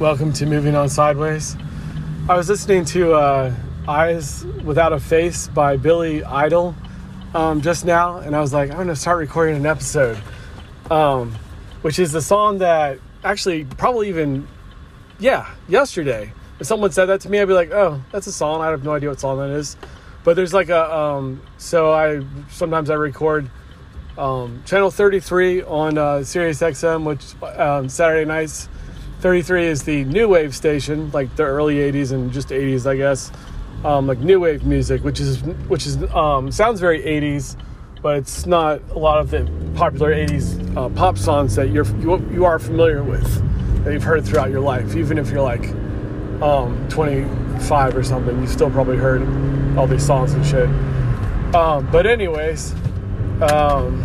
Welcome to Moving On Sideways. I was listening to uh, Eyes Without a Face by Billy Idol um, just now, and I was like, I'm going to start recording an episode, um, which is the song that actually probably even, yeah, yesterday. If someone said that to me, I'd be like, oh, that's a song. I have no idea what song that is. But there's like a, um, so I sometimes I record um, channel 33 on uh, Sirius XM, which um, Saturday nights 33 is the new wave station, like the early 80s and just 80s, I guess. Um, like new wave music, which is which is um, sounds very 80s, but it's not a lot of the popular 80s uh, pop songs that you're you, you are familiar with that you've heard throughout your life. Even if you're like um, 25 or something, you still probably heard all these songs and shit. Um, but anyways, um,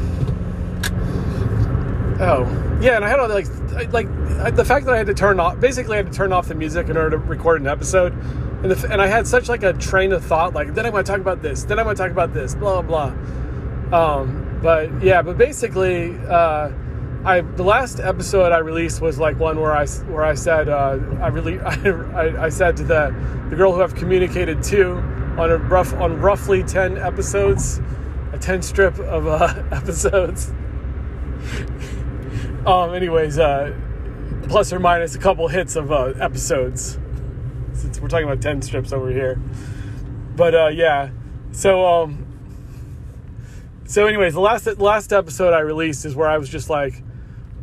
oh yeah, and I had all like like the fact that I had to turn off, basically, I had to turn off the music in order to record an episode. And, the, and I had such like a train of thought, like, then I want to talk about this, then I want to talk about this, blah, blah. Um, but yeah, but basically, uh, I, the last episode I released was like one where I, where I said, uh, I really, I, I said to the, the girl who I've communicated to on a rough, on roughly 10 episodes, a 10 strip of uh, episodes. Um, anyways, uh, plus or minus a couple hits of uh, episodes. Since we're talking about ten strips over here, but uh, yeah. So um, so anyways, the last last episode I released is where I was just like,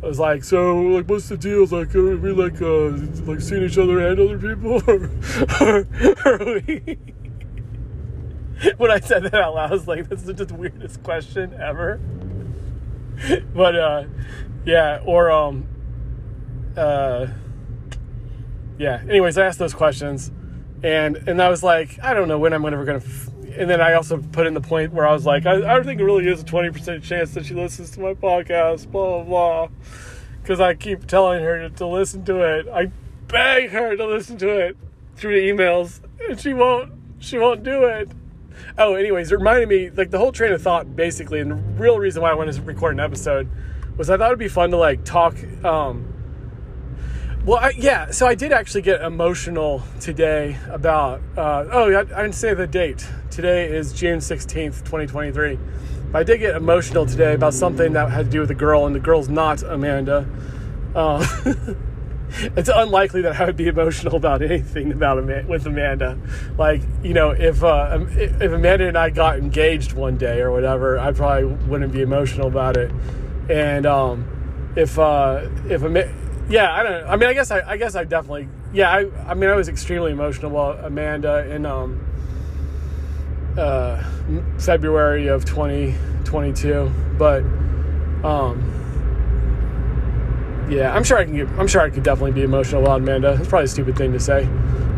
I was like, so like, what's the deal? Like, are we like uh, like seeing each other and other people, when I said that out loud, I was like, "That's just the weirdest question ever." but uh, yeah, or um, uh, yeah. Anyways, I asked those questions, and and I was like, I don't know when I'm ever gonna. F-. And then I also put in the point where I was like, I, I think it really is a twenty percent chance that she listens to my podcast, blah blah blah, because I keep telling her to, to listen to it. I beg her to listen to it through the emails, and she won't. She won't do it. Oh, anyways, it reminded me, like the whole train of thought, basically, and the real reason why I wanted to record an episode was I thought it'd be fun to like talk. Um, well, I, yeah. So I did actually get emotional today about. Uh, oh, I, I, didn't say the date. Today is June sixteenth, twenty twenty three. But I did get emotional today about something that had to do with a girl, and the girl's not Amanda. Uh, it's unlikely that I would be emotional about anything about Amanda, with Amanda. Like, you know, if uh, if Amanda and I got engaged one day or whatever, I probably wouldn't be emotional about it. And um, if uh, if yeah, I don't. I mean, I guess I, I guess I definitely. Yeah, I, I mean, I was extremely emotional about Amanda in um, uh, February of 2022, but um, yeah, I'm sure I can get. I'm sure I could definitely be emotional about Amanda. It's probably a stupid thing to say,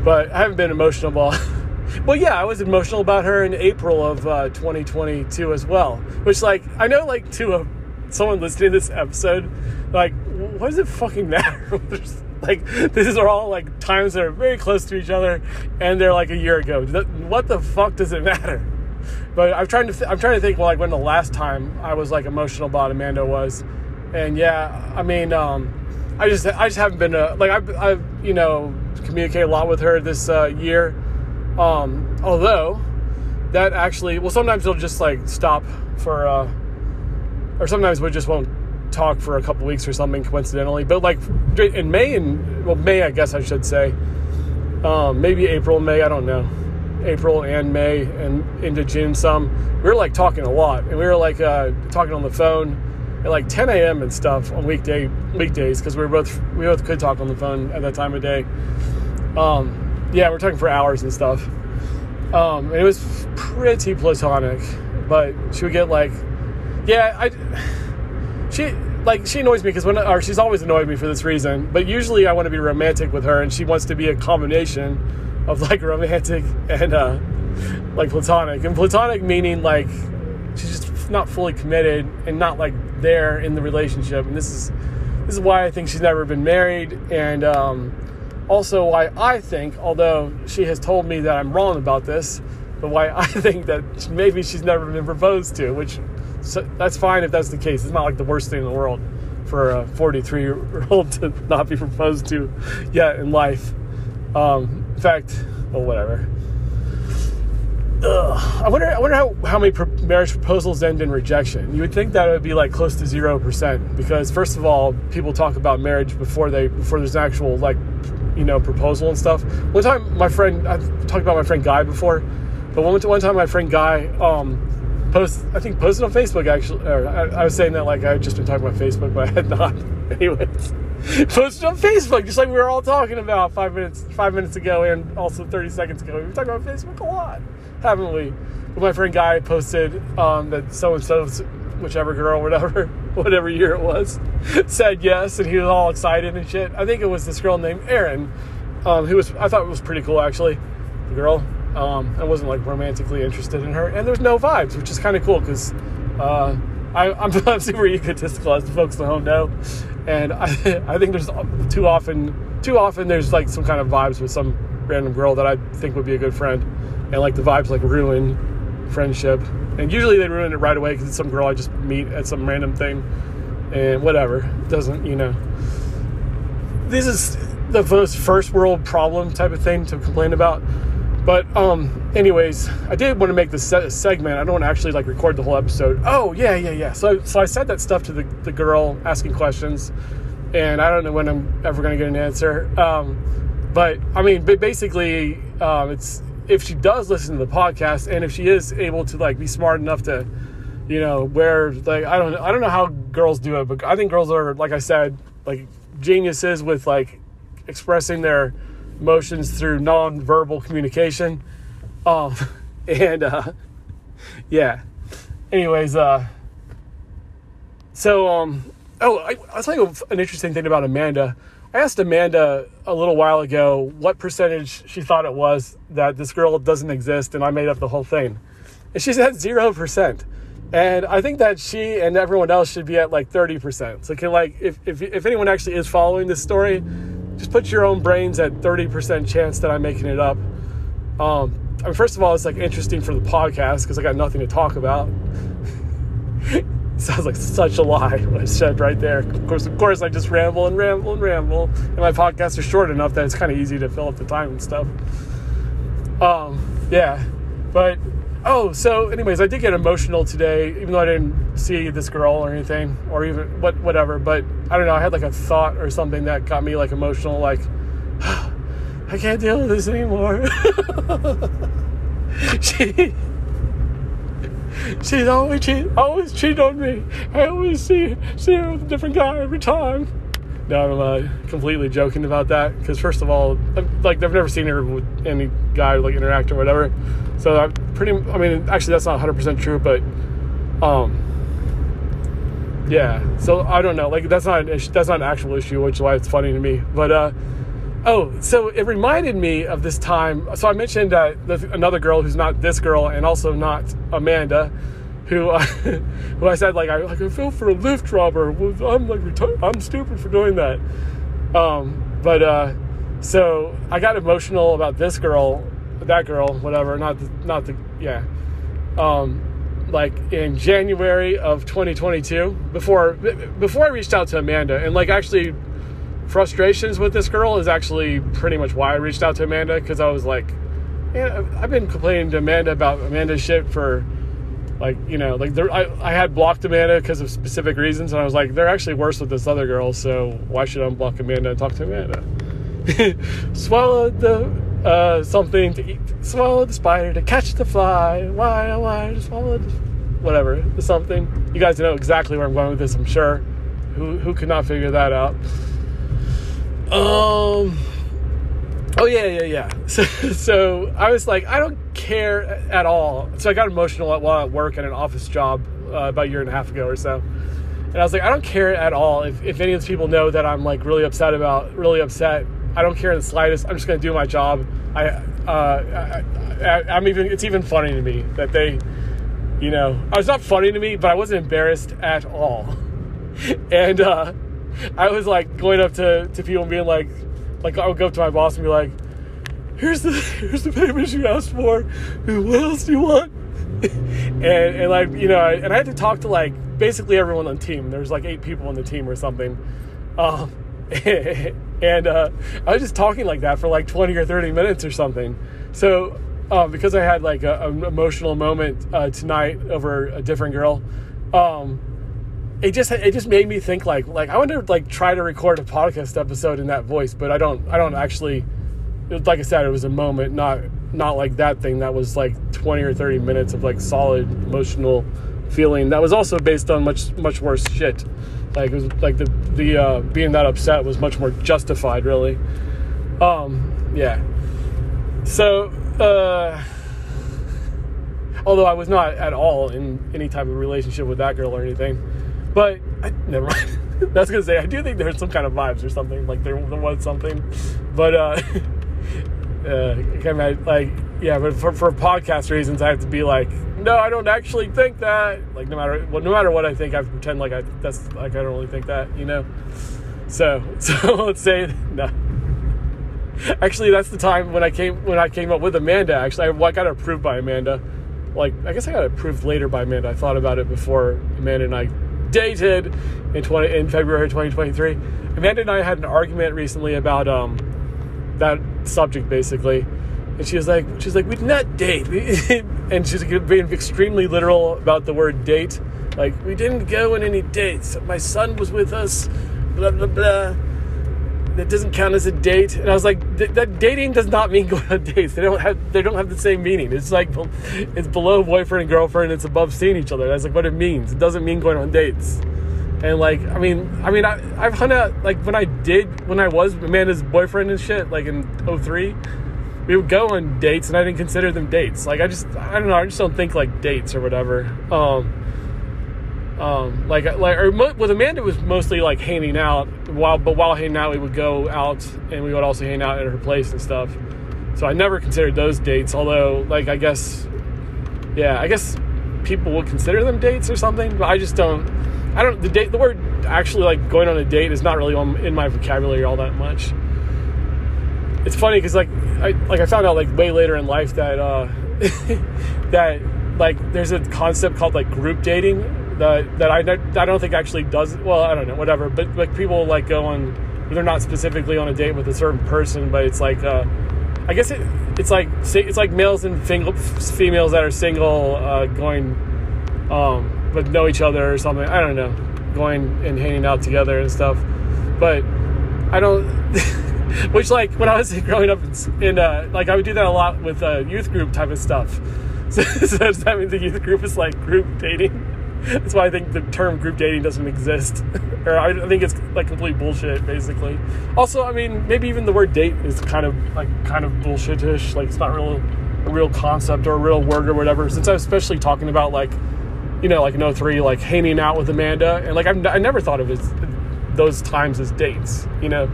but I haven't been emotional about. well, yeah, I was emotional about her in April of uh, 2022 as well. Which, like, I know, like, to a someone listening to this episode, like, what does it fucking matter? like, these are all like times that are very close to each other, and they're like a year ago. What the fuck does it matter? But I'm trying to th- I'm trying to think well, like when the last time I was like emotional about Amanda was, and yeah, I mean, um, I just I just haven't been a, like I've, I've you know communicated a lot with her this uh, year, um, although that actually well sometimes it'll just like stop for. Uh, or sometimes we just won't talk for a couple weeks or something coincidentally. But like in May and well, May, I guess I should say, um, maybe April, May, I don't know, April and May and into June some. We were like talking a lot, and we were like uh, talking on the phone at like 10 a.m. and stuff on weekday weekdays because we were both we both could talk on the phone at that time of day. Um, yeah, we're talking for hours and stuff. Um, and it was pretty platonic, but she would get like yeah, I. She like she annoys me because when or she's always annoyed me for this reason. But usually I want to be romantic with her, and she wants to be a combination of like romantic and uh, like platonic. And platonic meaning like she's just not fully committed and not like there in the relationship. And this is this is why I think she's never been married, and um, also why I think, although she has told me that I'm wrong about this, but why I think that maybe she's never been proposed to, which so that's fine if that's the case. It's not like the worst thing in the world. for a 43 year old to not be proposed to yet in life. Um, in fact, well, whatever. Ugh. I wonder. I wonder how, how many pro- marriage proposals end in rejection. You would think that it would be like close to zero percent because first of all, people talk about marriage before they before there's an actual like you know proposal and stuff. One time, my friend I've talked about my friend Guy before, but one one time my friend Guy um, post I think posted on Facebook actually. Or I, I was saying that like I had just been talking about Facebook, but I had not. Anyways, posted on Facebook just like we were all talking about five minutes five minutes ago and also 30 seconds ago. We were talking about Facebook a lot haven't we? But my friend Guy posted um, that so and so, whichever girl, whatever, whatever year it was, said yes, and he was all excited and shit. I think it was this girl named Erin, um, who was I thought it was pretty cool actually. The girl, um, I wasn't like romantically interested in her, and there's no vibes, which is kind of cool because uh, I, I'm super egotistical, as the folks at home know, and I, I think there's too often, too often there's like some kind of vibes with some random girl that I think would be a good friend and like the vibes like ruin friendship. And usually they ruin it right away because it's some girl I just meet at some random thing, and whatever doesn't you know. This is the first world problem type of thing to complain about. But um, anyways, I did want to make this segment. I don't want to actually like record the whole episode. Oh yeah, yeah, yeah. So so I said that stuff to the, the girl asking questions, and I don't know when I'm ever going to get an answer. Um, but I mean, basically, um, it's if she does listen to the podcast and if she is able to like be smart enough to you know where like i don't i don't know how girls do it but i think girls are like i said like geniuses with like expressing their emotions through non-verbal communication um and uh yeah anyways uh so um oh I, i'll you an interesting thing about amanda I asked Amanda a little while ago what percentage she thought it was that this girl doesn't exist, and I made up the whole thing. And she said 0%. And I think that she and everyone else should be at like 30%. So, can like, if, if, if anyone actually is following this story, just put your own brains at 30% chance that I'm making it up. Um, I mean, first of all, it's like interesting for the podcast because I got nothing to talk about. sounds like such a lie what I said right there. Of course, of course, I just ramble and ramble and ramble, and my podcasts are short enough that it's kind of easy to fill up the time and stuff. Um, yeah, but oh, so anyways, I did get emotional today, even though I didn't see this girl or anything, or even what whatever. But I don't know, I had like a thought or something that got me like emotional, like I can't deal with this anymore. she She's always cheat, always cheat on me. I always see see her with a different guy every time. No, I'm uh, completely joking about that because first of all, I'm, like I've never seen her with any guy like interact or whatever. So I'm pretty. I mean, actually, that's not 100 percent true, but um, yeah. So I don't know. Like that's not an issue, that's not an actual issue, which is why it's funny to me. But uh, Oh, so it reminded me of this time. So I mentioned uh, another girl who's not this girl and also not Amanda, who uh, who I said like I like I feel for a lift robber. I'm like I'm stupid for doing that. Um, but uh, so I got emotional about this girl, that girl, whatever. Not the, not the yeah. Um, like in January of 2022, before before I reached out to Amanda and like actually frustrations with this girl is actually pretty much why I reached out to Amanda because I was like, I've been complaining to Amanda about Amanda's shit for like you know like there, I, I had blocked Amanda because of specific reasons and I was like they're actually worse with this other girl so why should I unblock Amanda and talk to Amanda? Swallow the uh, something to eat swallow the spider to catch the fly why oh, why swallow the whatever something. You guys know exactly where I'm going with this I'm sure. Who who could not figure that out? Um. Oh yeah, yeah, yeah. So, so I was like, I don't care at all. So I got emotional while at work at an office job uh, about a year and a half ago or so, and I was like, I don't care at all if, if any of these people know that I'm like really upset about, really upset. I don't care in the slightest. I'm just gonna do my job. I, uh, I, am even. It's even funny to me that they, you know, I was not funny to me, but I wasn't embarrassed at all. And uh, I was like going up to, to people and being like, like I would go up to my boss and be like, here's the here's the papers you asked for. What else do you want? and, and like you know, and I had to talk to like basically everyone on the team. There's like eight people on the team or something. Um, and uh, I was just talking like that for like 20 or 30 minutes or something. So um, because I had like a, an emotional moment uh, tonight over a different girl, um, it just it just made me think like like I want to like try to record a podcast episode in that voice, but I don't I don't actually. Like I said, it was a moment, not not like that thing. That was like 20 or 30 minutes of like solid emotional feeling that was also based on much much worse shit. Like it was like the the uh, being that upset was much more justified really. Um yeah. So uh although i was not at all in any type of relationship with that girl or anything but I, never mind that's gonna say i do think there's some kind of vibes or something like there, there was something but uh uh, of like yeah, but for, for podcast reasons, I have to be like, no, I don't actually think that. Like no matter well, no matter what I think, I pretend like I that's like I don't really think that, you know. So so let's say no. Actually, that's the time when I came when I came up with Amanda. Actually, I, I got approved by Amanda. Like I guess I got approved later by Amanda. I thought about it before Amanda and I dated in twenty in February 2023. Amanda and I had an argument recently about um that subject basically. And she was like, she's like, we did not date. and she's being extremely literal about the word date. Like, we didn't go on any dates. My son was with us, blah, blah, blah. That doesn't count as a date. And I was like, that dating does not mean going on dates. They don't have, they don't have the same meaning. It's like, it's below boyfriend and girlfriend. It's above seeing each other. That's like what it means. It doesn't mean going on dates. And like, I mean, I mean, I, I've hung out, like when I did, when I was Amanda's boyfriend and shit, like in 03, we would go on dates and I didn't consider them dates. Like I just I don't know, I just don't think like dates or whatever. Um um like like or mo- with Amanda was mostly like hanging out while but while hanging out we would go out and we would also hang out at her place and stuff. So I never considered those dates, although like I guess yeah, I guess people would consider them dates or something, but I just don't I don't the date the word actually like going on a date is not really on, in my vocabulary all that much it's funny because like I like I found out like way later in life that uh, that like there's a concept called like group dating that that I I don't think actually does well I don't know whatever but like people like go they're not specifically on a date with a certain person but it's like uh, I guess it it's like it's like males and females that are single uh, going um, but know each other or something I don't know going and hanging out together and stuff but I don't which like when I was growing up in, in uh, like I would do that a lot with uh, youth group type of stuff. So, so does that mean the youth group is like group dating? That's why I think the term group dating doesn't exist, or I think it's like complete bullshit, basically. Also, I mean, maybe even the word date is kind of like kind of bullshitish. Like it's not real a real concept or a real word or whatever. Since I'm especially talking about like, you know, like no 03, like hanging out with Amanda, and like I've, I never thought of it as, those times as dates, you know.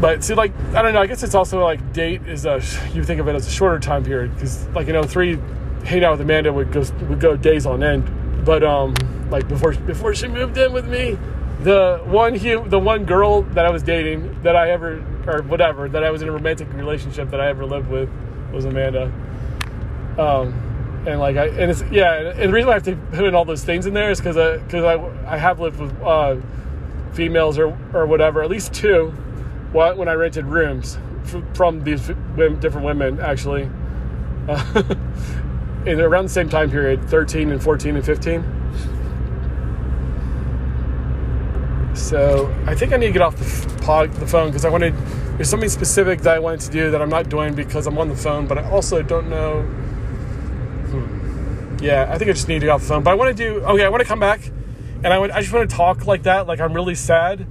But see, like I don't know. I guess it's also like date is a you think of it as a shorter time period because like know oh three hang out with Amanda would go would go days on end. But um like before before she moved in with me, the one hum, the one girl that I was dating that I ever or whatever that I was in a romantic relationship that I ever lived with was Amanda. Um and like I and it's yeah and the reason I have to put in all those things in there is because I because I, I have lived with uh, females or or whatever at least two when I rented rooms from these different women, actually, in around the same time period 13 and 14 and 15. So I think I need to get off the, pod, the phone because I wanted, there's something specific that I wanted to do that I'm not doing because I'm on the phone, but I also don't know. Hmm. Yeah, I think I just need to get off the phone. But I want to do, okay, I want to come back and I, would, I just want to talk like that, like I'm really sad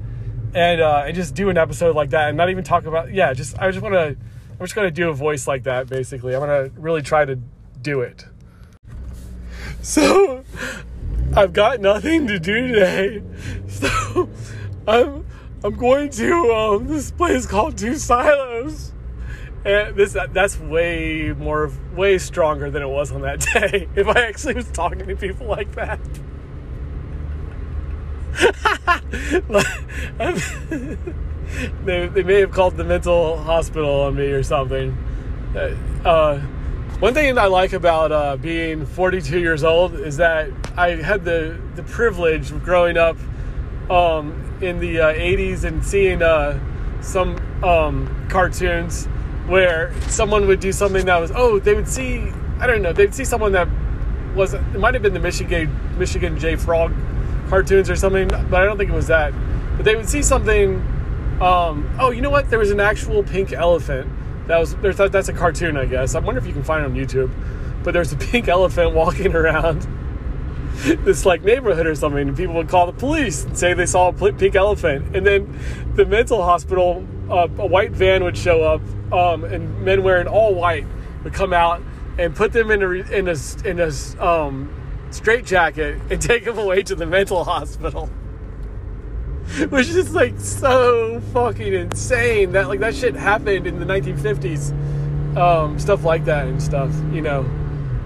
and uh, and just do an episode like that and not even talk about yeah just I just want to I'm just gonna do a voice like that basically I'm gonna really try to do it. So I've got nothing to do today. So I'm I'm going to um, this place called Two Silos. And this that's way more way stronger than it was on that day if I actually was talking to people like that. They, they may have called the mental hospital on me or something. Uh, one thing I like about uh, being 42 years old is that I had the the privilege of growing up um, in the uh, 80s and seeing uh, some um, cartoons where someone would do something that was oh they would see I don't know they'd see someone that was it might have been the Michigan Michigan J Frog cartoons or something but I don't think it was that. But they would see something um, oh you know what? There was an actual pink elephant that was there's that's a cartoon I guess. I wonder if you can find it on YouTube. But there's a pink elephant walking around this like neighborhood or something, and people would call the police and say they saw a pink elephant, and then the mental hospital, uh, a white van would show up, um, and men wearing all white would come out and put them in a in a in a um, straight jacket and take them away to the mental hospital. Which is like so fucking insane that like that shit happened in the 1950s, um, stuff like that and stuff, you know.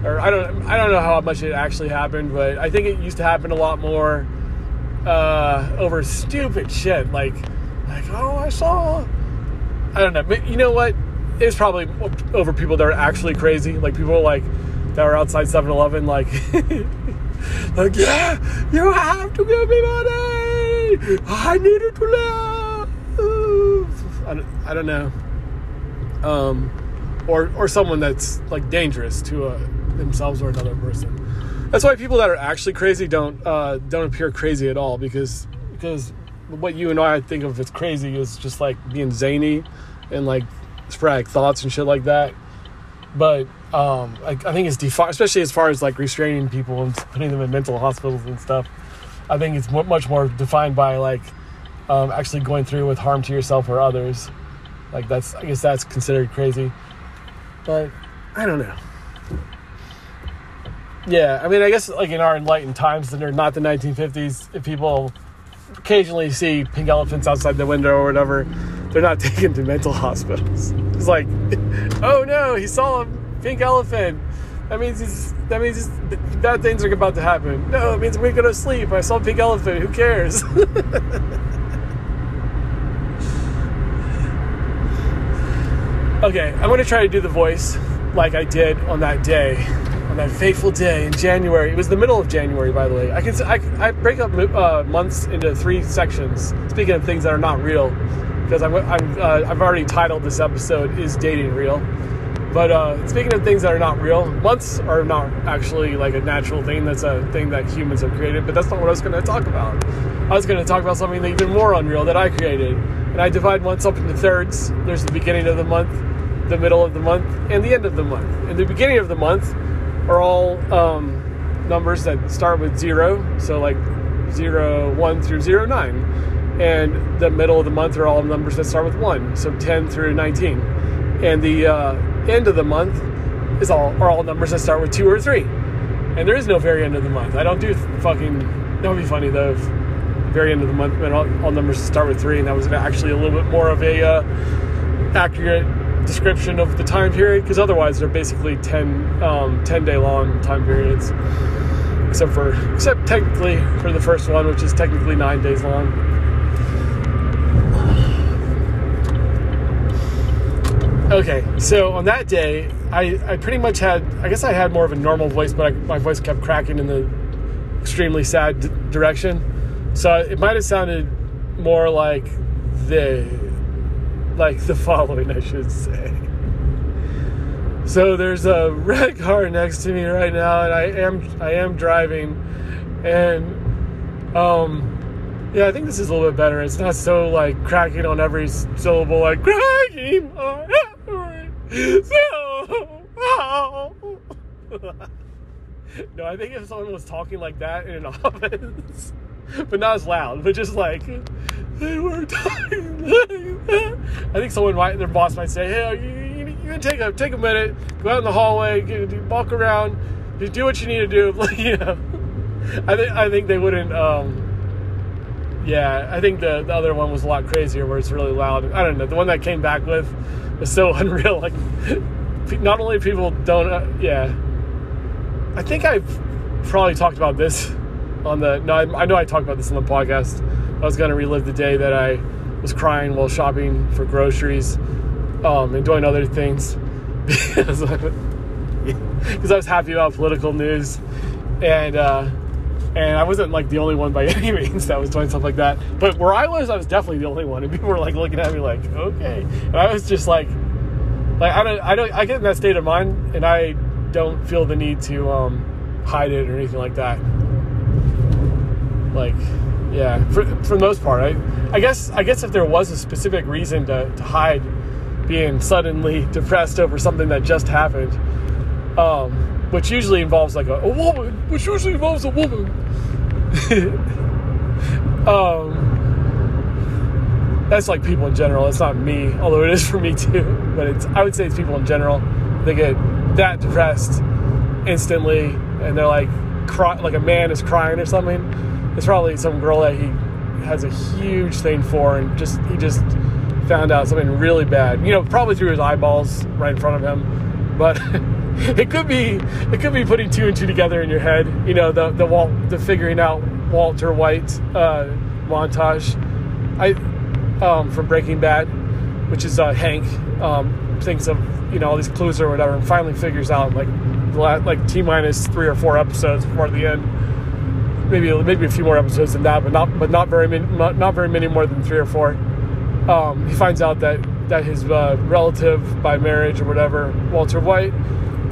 Or I don't I don't know how much it actually happened, but I think it used to happen a lot more uh, over stupid shit. Like like oh I saw I don't know. But you know what? It's probably over people that are actually crazy. Like people like that are outside 7-Eleven like like yeah you have to give me money I need it to live I don't, I don't know um or or someone that's like dangerous to a themselves or another person. That's why people that are actually crazy don't uh, don't appear crazy at all because because what you and I think of as crazy is just like being zany and like sporadic thoughts and shit like that. But um, I, I think it's defined, especially as far as like restraining people and putting them in mental hospitals and stuff. I think it's much more defined by like um, actually going through with harm to yourself or others. Like that's, I guess that's considered crazy. But I don't know. Yeah, I mean, I guess like in our enlightened times, they're not the 1950s. If people occasionally see pink elephants outside the window or whatever, they're not taken to mental hospitals. It's like, oh no, he saw a pink elephant. That means. That means bad things are about to happen. No, it means we're gonna sleep. I saw a pink elephant. Who cares? okay, I'm gonna try to do the voice like I did on that day on that fateful day in January. It was the middle of January, by the way. I can I, I break up uh, months into three sections. Speaking of things that are not real, because I'm, I'm uh, I've already titled this episode "Is Dating Real?" But uh, speaking of things that are not real, months are not actually like a natural thing. That's a thing that humans have created. But that's not what I was going to talk about. I was going to talk about something even more unreal that I created. And I divide months up into thirds. There's the beginning of the month, the middle of the month, and the end of the month. And the beginning of the month, are all um, numbers that start with zero, so like zero, one through zero, nine. And the middle of the month are all numbers that start with one, so 10 through 19. And the uh, end of the month is all are all numbers that start with two or three. And there is no very end of the month. I don't do fucking. That would be funny though. If very end of the month, and all, all numbers start with three, and that was actually a little bit more of a uh, accurate description of the time period because otherwise they're basically 10, um, 10 day long time periods except for except technically for the first one which is technically nine days long okay so on that day i i pretty much had i guess i had more of a normal voice but I, my voice kept cracking in the extremely sad d- direction so it might have sounded more like the like the following, I should say. So there's a red car next to me right now, and I am I am driving, and um, yeah, I think this is a little bit better. It's not so like cracking on every syllable, like cracking on every syllable. no, I think if someone was talking like that in an office, but not as loud, but just like they were talking like that. I think someone might, their boss might say, "Hey, you, you, you take a take a minute, go out in the hallway, get, walk around, just do what you need to do." you know, I think I think they wouldn't. Um, yeah, I think the the other one was a lot crazier, where it's really loud. I don't know. The one that came back with was so unreal. Like, not only people don't. Uh, yeah, I think I've probably talked about this on the. No, I, I know I talked about this on the podcast I was going to relive the day that I was crying while shopping for groceries um, and doing other things because I was happy about political news. And uh, and I wasn't like the only one by any means that was doing stuff like that. But where I was, I was definitely the only one, and people were like looking at me like, okay, and I was just like, like I don't, I don't, I get in that state of mind, and I don't feel the need to um, hide it or anything like that. Like, yeah, for for the most part, I, I guess, I guess if there was a specific reason to, to hide being suddenly depressed over something that just happened, um, which usually involves like a, a woman, which usually involves a woman. um, that's like people in general. It's not me, although it is for me too. But it's I would say it's people in general. They get that depressed instantly, and they're like, cry, like a man is crying or something. It's probably some girl that he has a huge thing for, and just he just found out something really bad. You know, probably through his eyeballs right in front of him. But it could be it could be putting two and two together in your head. You know, the the Walt the figuring out Walter White uh, montage. I um, from Breaking Bad, which is uh, Hank um, thinks of you know all these clues or whatever, and finally figures out like like t minus three or four episodes before the end. Maybe maybe a few more episodes than that, but not but not very many not, very many more than three or four um, he finds out that that his uh, relative by marriage or whatever, Walter White,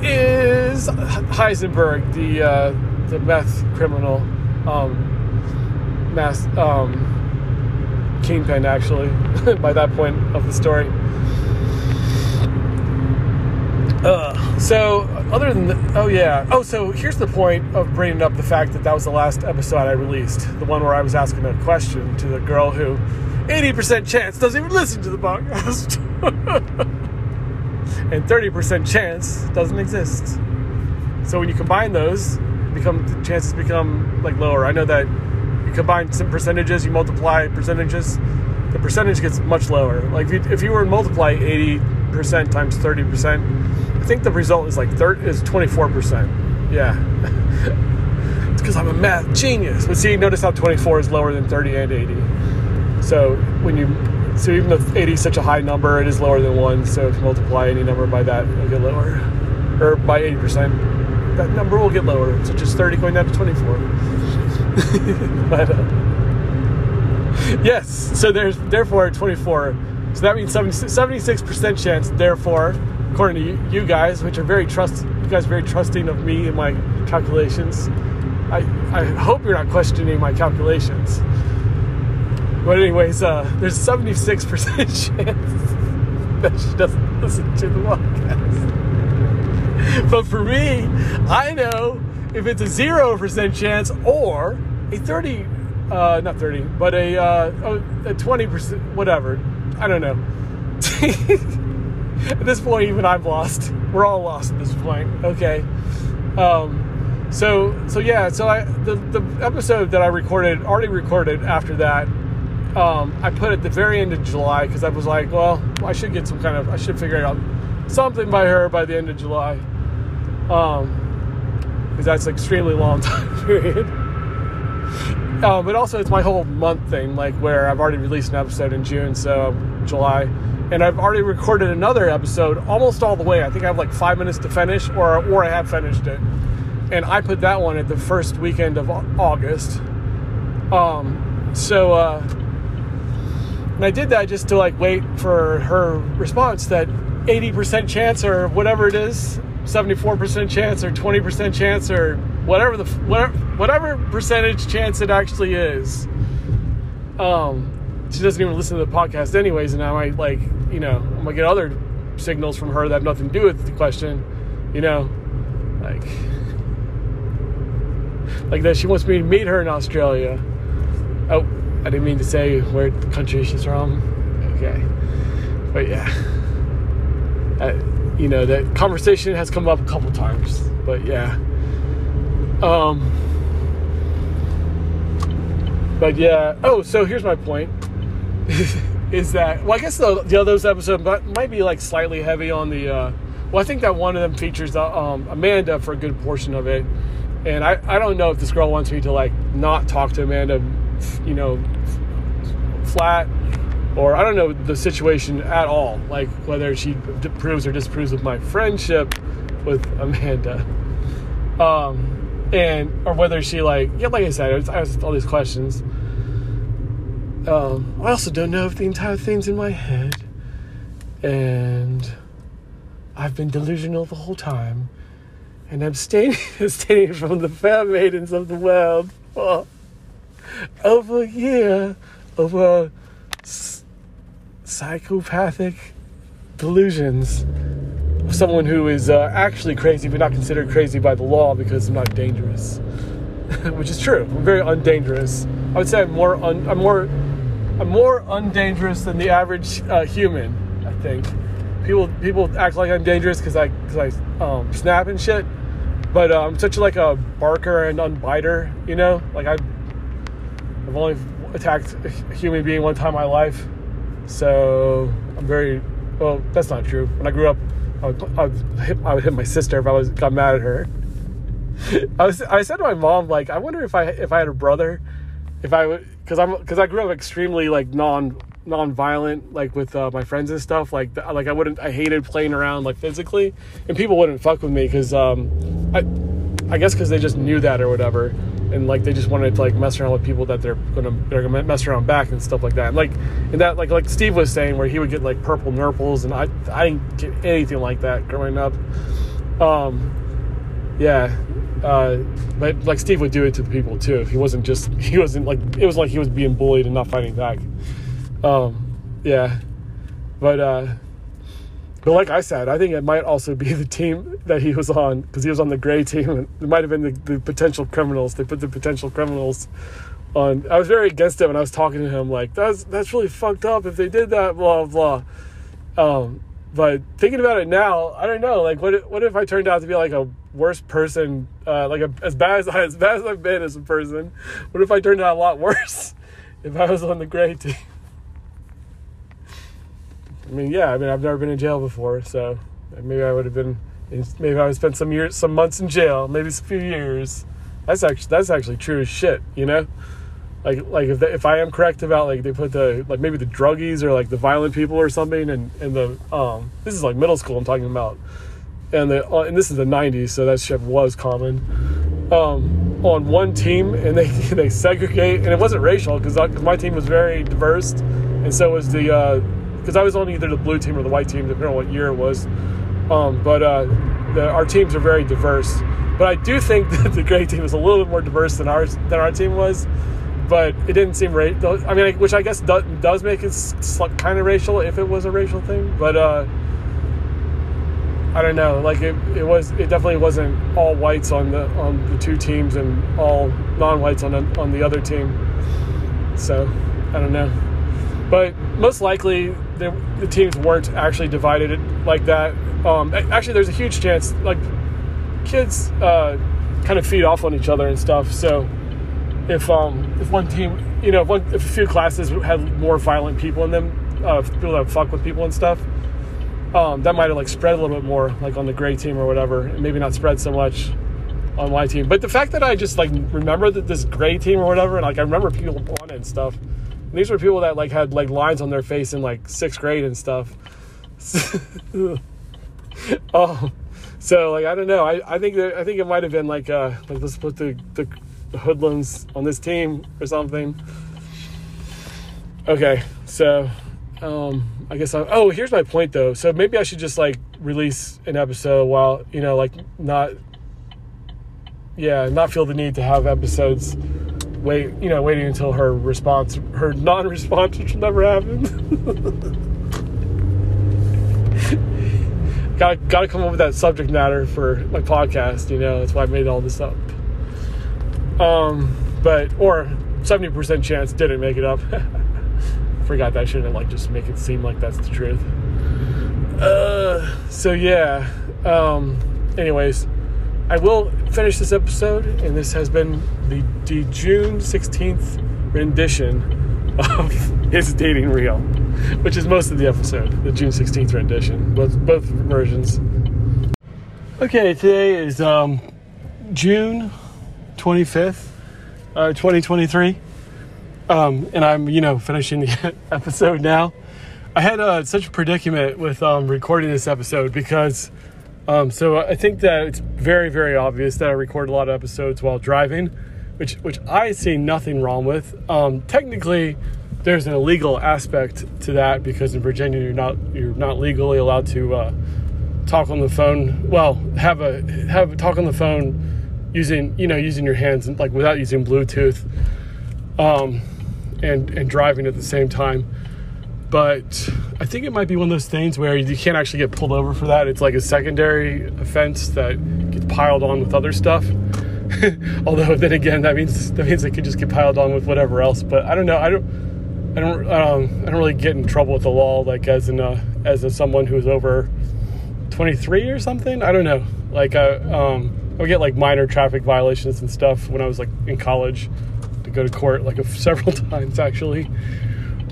is Heisenberg, the uh, the meth criminal, um, mass um, kingpin actually. by that point of the story. Uh, so other than the, oh yeah oh so here's the point of bringing up the fact that that was the last episode I released the one where I was asking a question to the girl who 80% chance doesn't even listen to the podcast. and 30% chance doesn't exist. So when you combine those, become the chances become like lower. I know that you combine some percentages, you multiply percentages, the percentage gets much lower. Like if you, if you were to multiply 80% times 30%, I think the result is like third is 24%. Yeah. it's because I'm a math genius. But see, notice how 24 is lower than 30 and 80. So when you so even if 80 is such a high number, it is lower than one. So if you multiply any number by that, it'll get lower, or by 80 percent, that number will get lower. So just 30 going down to 24. but uh, yes, so there's therefore 24. So that means 76 percent chance. Therefore, according to you, you guys, which are very trust, you guys are very trusting of me and my calculations. I, I hope you're not questioning my calculations. But anyways, uh, there's a 76% chance that she doesn't listen to the podcast. But for me, I know if it's a 0% chance or a 30, uh, not 30, but a, uh, a 20%, whatever. I don't know. at this point, even I'm lost. We're all lost at this point. Okay. Um, so, so yeah, so I, the, the episode that I recorded, already recorded after that, um, I put at the very end of July because I was like, well, I should get some kind of, I should figure out something by her by the end of July. Um, because that's an extremely long time period. Um, but also, it's my whole month thing, like where I've already released an episode in June, so July, and I've already recorded another episode almost all the way. I think I have like five minutes to finish, or or I have finished it, and I put that one at the first weekend of August. Um, so. Uh, and I did that just to like wait for her response that 80% chance or whatever it is, 74% chance or 20% chance or whatever the whatever, whatever percentage chance it actually is. Um, she doesn't even listen to the podcast anyways, and I might like, you know, I'm gonna get other signals from her that have nothing to do with the question, you know, like like that she wants me to meet her in Australia. Oh, I didn't mean to say where the country she's from. Okay. But yeah. Uh, you know, that conversation has come up a couple times. But yeah. Um, but yeah. Oh, so here's my point. is that, well, I guess the, the those episodes might be like slightly heavy on the, uh, well, I think that one of them features uh, um, Amanda for a good portion of it. And I, I don't know if this girl wants me to like not talk to Amanda you know, flat or I don't know the situation at all, like whether she approves or disapproves of my friendship with Amanda. Um, and or whether she like yeah, like I said, I was all these questions. Um, I also don't know if the entire thing's in my head, and I've been delusional the whole time, and abstaining, abstaining from the fair maidens of the world for over a year, over s- psychopathic delusions of someone who is uh, actually crazy but not considered crazy by the law because I'm not dangerous, which is true. I'm very undangerous. I would say I'm more un- I'm more I'm more undangerous than the average uh, human. I think people people act like I'm dangerous because I because I um, snap and shit, but uh, I'm such like a barker and unbiter. You know, like I I've only attacked a human being one time in my life, so I'm very well. That's not true. When I grew up, I would, I would, hit, I would hit my sister if I was got mad at her. I was I said to my mom like I wonder if I if I had a brother, if I would because I'm because I grew up extremely like non non-violent like with uh, my friends and stuff like like I wouldn't I hated playing around like physically and people wouldn't fuck with me because um I I guess because they just knew that or whatever and like they just wanted to like mess around with people that they're gonna they're gonna mess around back and stuff like that and like and that like like Steve was saying where he would get like purple nurples and I I didn't get anything like that growing up um yeah uh, but like Steve would do it to the people too. If he wasn't just he wasn't like it was like he was being bullied and not fighting back. Um, yeah, but uh, but like I said, I think it might also be the team that he was on because he was on the gray team. And it might have been the, the potential criminals. They put the potential criminals on. I was very against it when I was talking to him. Like that's that's really fucked up if they did that. Blah blah. Um, but thinking about it now, I don't know. Like, what if, what if I turned out to be like a worse person? Uh, like a, as bad as I, as bad as I've been as a person, what if I turned out a lot worse if I was on the gray team? I mean, yeah. I mean, I've never been in jail before, so maybe I would have been. Maybe I would spend some years, some months in jail, maybe a few years. That's actually that's actually true as shit, you know like like if they, if I am correct about like they put the like maybe the druggies or like the violent people or something and and the um this is like middle school I'm talking about and the uh, and this is the 90s so that shit was common um on one team and they they segregate and it wasn't racial because my team was very diverse and so was the uh because I was on either the blue team or the white team depending on what year it was um but uh the, our teams are very diverse but I do think that the gray team is a little bit more diverse than ours than our team was but it didn't seem right. I mean, which I guess does, does make it kind of racial if it was a racial thing. But uh, I don't know. Like it, it was. It definitely wasn't all whites on the on the two teams and all non-whites on on the other team. So I don't know. But most likely the, the teams weren't actually divided like that. Um, actually, there's a huge chance like kids uh, kind of feed off on each other and stuff. So if um if one team you know if, one, if a few classes had more violent people in them uh, people that fuck with people and stuff um, that might have like spread a little bit more like on the gray team or whatever and maybe not spread so much on my team but the fact that i just like remember that this gray team or whatever and like i remember people on it and stuff and these were people that like had like lines on their face in like sixth grade and stuff oh so like i don't know i, I think that i think it might have been like uh like let's put the the the hoodlums on this team or something. Okay, so um, I guess I, oh here's my point though. So maybe I should just like release an episode while you know like not yeah not feel the need to have episodes wait you know waiting until her response her non-response which never happen. gotta gotta come up with that subject matter for my podcast. You know that's why I made all this up. Um, but or seventy percent chance didn't make it up. Forgot that I shouldn't like just make it seem like that's the truth. Uh, so yeah. Um, anyways, I will finish this episode, and this has been the, the June sixteenth rendition of his dating real, which is most of the episode. The June sixteenth rendition, both both versions. Okay, today is um, June 25th, uh, 2023. Um, and I'm, you know, finishing the episode now. I had uh, such a predicament with um, recording this episode because Um, so I think that it's very, very obvious that I record a lot of episodes while driving, which which I see nothing wrong with. Um, technically, there's an illegal aspect to that because in Virginia you're not you're not legally allowed to uh, talk on the phone. Well, have a have talk on the phone using you know using your hands and like without using Bluetooth, um, and and driving at the same time but I think it might be one of those things where you can't actually get pulled over for that. It's like a secondary offense that gets piled on with other stuff. Although then again, that means that means it could just get piled on with whatever else. But I don't know. I don't. I don't. Um, I don't really get in trouble with the law like as in a, as a someone who's over 23 or something. I don't know. Like uh, um, I would get like minor traffic violations and stuff when I was like in college to go to court like several times actually.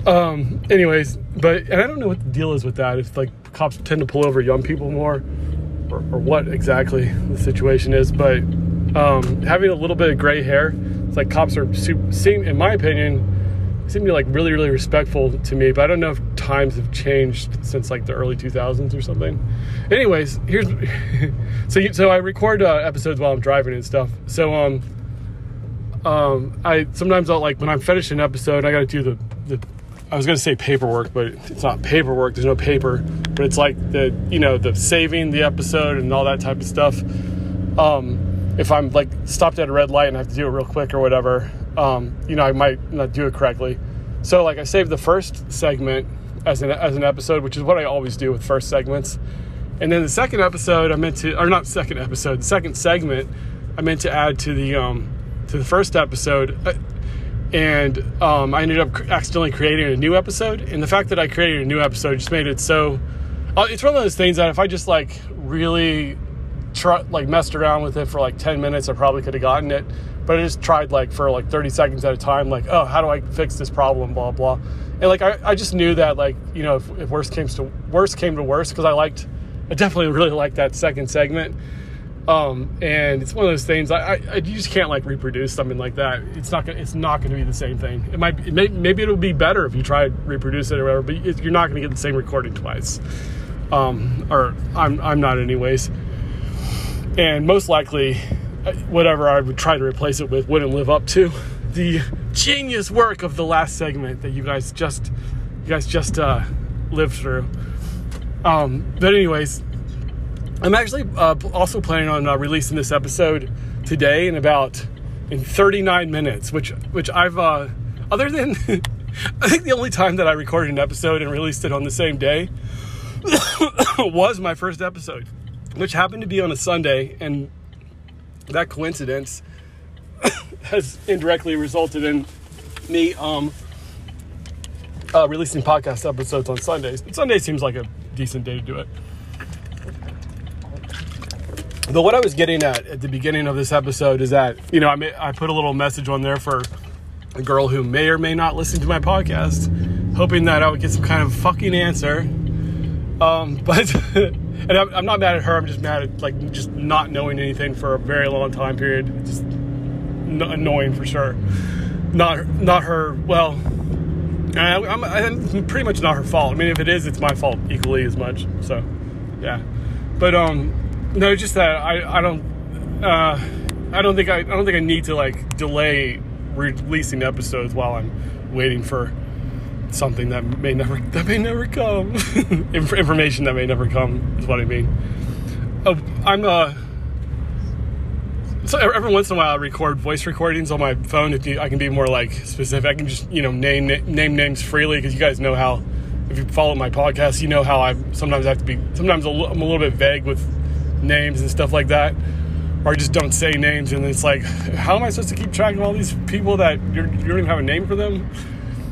Um, anyways, but and I don't know what the deal is with that. If like cops tend to pull over young people more, or, or what exactly the situation is. But um, having a little bit of gray hair, it's like cops are seem, in my opinion, seem to be like really, really respectful to me. But I don't know if times have changed since like the early 2000s or something. Anyways, here's so you, so I record uh, episodes while I'm driving and stuff. So um um I sometimes I'll like when I'm finishing an episode, I got to do the I was going to say paperwork, but it's not paperwork. There's no paper, but it's like the you know the saving the episode and all that type of stuff. Um, if I'm like stopped at a red light and I have to do it real quick or whatever, um, you know I might not do it correctly. So like I saved the first segment as an as an episode, which is what I always do with first segments. And then the second episode I meant to, or not second episode, the second segment I meant to add to the um, to the first episode. Uh, and um, I ended up accidentally creating a new episode. And the fact that I created a new episode just made it so. Uh, it's one of those things that if I just like really try, like messed around with it for like 10 minutes, I probably could have gotten it. But I just tried like for like 30 seconds at a time, like, oh, how do I fix this problem, blah, blah. And like, I, I just knew that like, you know, if, if worst came to worst came to worst, because I liked, I definitely really liked that second segment um, and it's one of those things I, I, I, you just can't like reproduce something like that. It's not gonna, it's not to be the same thing. It might it may, maybe it'll be better if you try to reproduce it or whatever, but it, you're not to get the same recording twice. Um, or I'm I'm not anyways. And most likely, uh, whatever I would try to replace it with wouldn't live up to the genius work of the last segment that you guys just you guys just uh, lived through. Um, but anyways, I'm actually uh, also planning on uh, releasing this episode today in about in 39 minutes, which which I've uh, other than I think the only time that I recorded an episode and released it on the same day was my first episode, which happened to be on a Sunday, and that coincidence has indirectly resulted in me um, uh, releasing podcast episodes on Sundays. But Sunday seems like a decent day to do it. But what I was getting at at the beginning of this episode is that, you know, I, may, I put a little message on there for a girl who may or may not listen to my podcast, hoping that I would get some kind of fucking answer. Um, but, and I'm, I'm, not mad at her, I'm just mad at, like, just not knowing anything for a very long time period. Just annoying for sure. Not, not her, well, I'm, I'm pretty much not her fault. I mean, if it is, it's my fault equally as much. So, yeah. But, um, no, just that I, I don't uh, I don't think I, I don't think I need to like delay releasing episodes while I'm waiting for something that may never that may never come information that may never come is what I mean. Oh, I'm uh so every once in a while I record voice recordings on my phone. If you, I can be more like specific, I can just you know name name names freely because you guys know how. If you follow my podcast, you know how I sometimes have to be. Sometimes I'm a little bit vague with names and stuff like that, or I just don't say names, and it's like, how am I supposed to keep track of all these people that you're, you don't even have a name for them?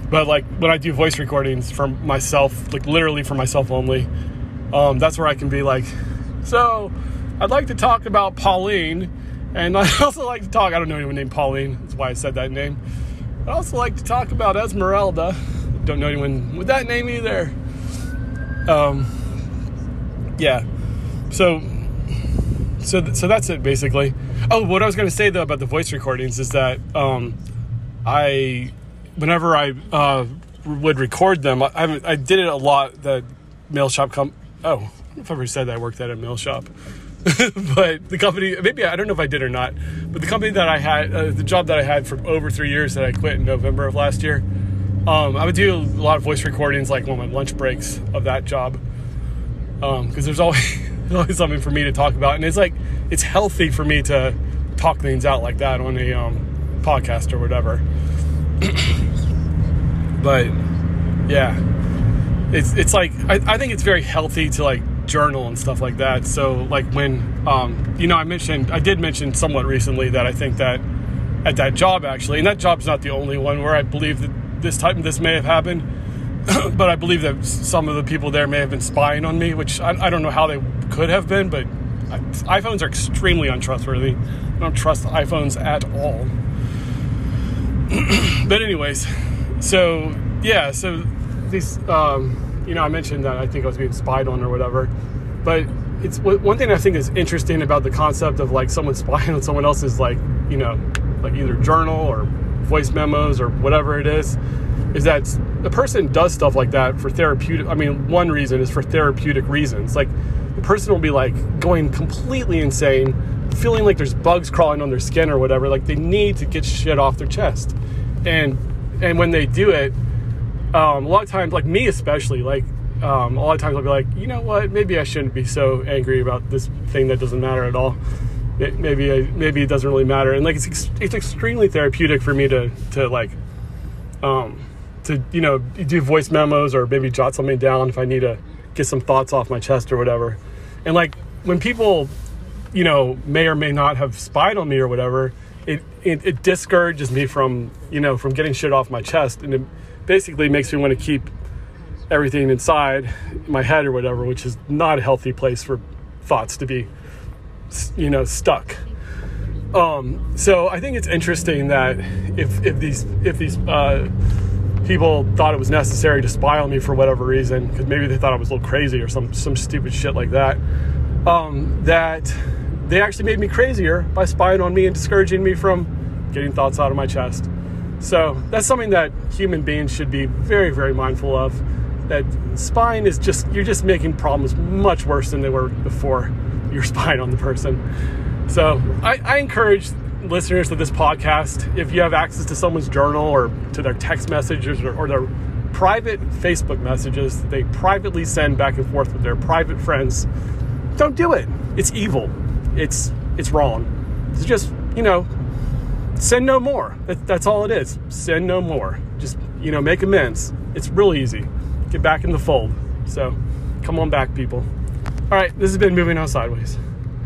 But like when I do voice recordings for myself, like literally for myself only, um, that's where I can be like, so I'd like to talk about Pauline, and I also like to talk. I don't know anyone named Pauline. That's why I said that name. I also like to talk about Esmeralda. Don't know anyone with that name either. Um, yeah. So so th- so that's it basically. Oh, what I was going to say though about the voice recordings is that um, I, whenever I uh, would record them, I, I, did it a lot. The mail shop come. Oh, if I ever said that I worked at a mill shop, but the company, maybe I don't know if I did or not, but the company that I had, uh, the job that I had for over three years that I quit in November of last year, um, I would do a lot of voice recordings like on my lunch breaks of that job. Because um, there's always, always something for me to talk about. And it's like, it's healthy for me to talk things out like that on a um, podcast or whatever. but yeah, it's, it's like, I, I think it's very healthy to like journal and stuff like that. So like when um, you know I mentioned I did mention somewhat recently that I think that at that job actually, and that job's not the only one where I believe that this type this may have happened, but I believe that some of the people there may have been spying on me, which I, I don't know how they could have been, but I, iPhones are extremely untrustworthy. I don't trust iPhones at all. but anyways, so yeah, so these. Um, you know, I mentioned that I think I was being spied on or whatever, but it's one thing I think is interesting about the concept of like someone spying on someone else's like, you know, like either journal or voice memos or whatever it is, is that the person does stuff like that for therapeutic. I mean, one reason is for therapeutic reasons. Like the person will be like going completely insane, feeling like there's bugs crawling on their skin or whatever. Like they need to get shit off their chest, and and when they do it, um, a lot of times, like me especially, like um, a lot of times I'll be like, you know what, maybe I shouldn't be so angry about this thing that doesn't matter at all. It, maybe I, maybe it doesn't really matter, and like it's ex- it's extremely therapeutic for me to to like um, to you know do voice memos or maybe jot something down if I need to get some thoughts off my chest or whatever. And like when people you know may or may not have spied on me or whatever, it it, it discourages me from you know from getting shit off my chest and it basically makes me want to keep everything inside my head or whatever, which is not a healthy place for thoughts to be, you know, stuck. Um, so I think it's interesting that if if these if these uh, people thought it was necessary to spy on me for whatever reason, because maybe they thought I was a little crazy or some some stupid shit like that, um, that they actually made me crazier by spying on me and discouraging me from getting thoughts out of my chest. So that's something that human beings should be very, very mindful of. That spying is just, you're just making problems much worse than they were before you're spying on the person. So I, I encourage listeners to this podcast, if you have access to someone's journal or to their text messages or, or their private Facebook messages that they privately send back and forth with their private friends, don't do it. It's evil. It's it's wrong. It's just, you know, send no more. That, that's all it is. Send no more. Just, you know, make amends. It's real easy. Get back in the fold. So come on back, people. All right, this has been Moving On Sideways.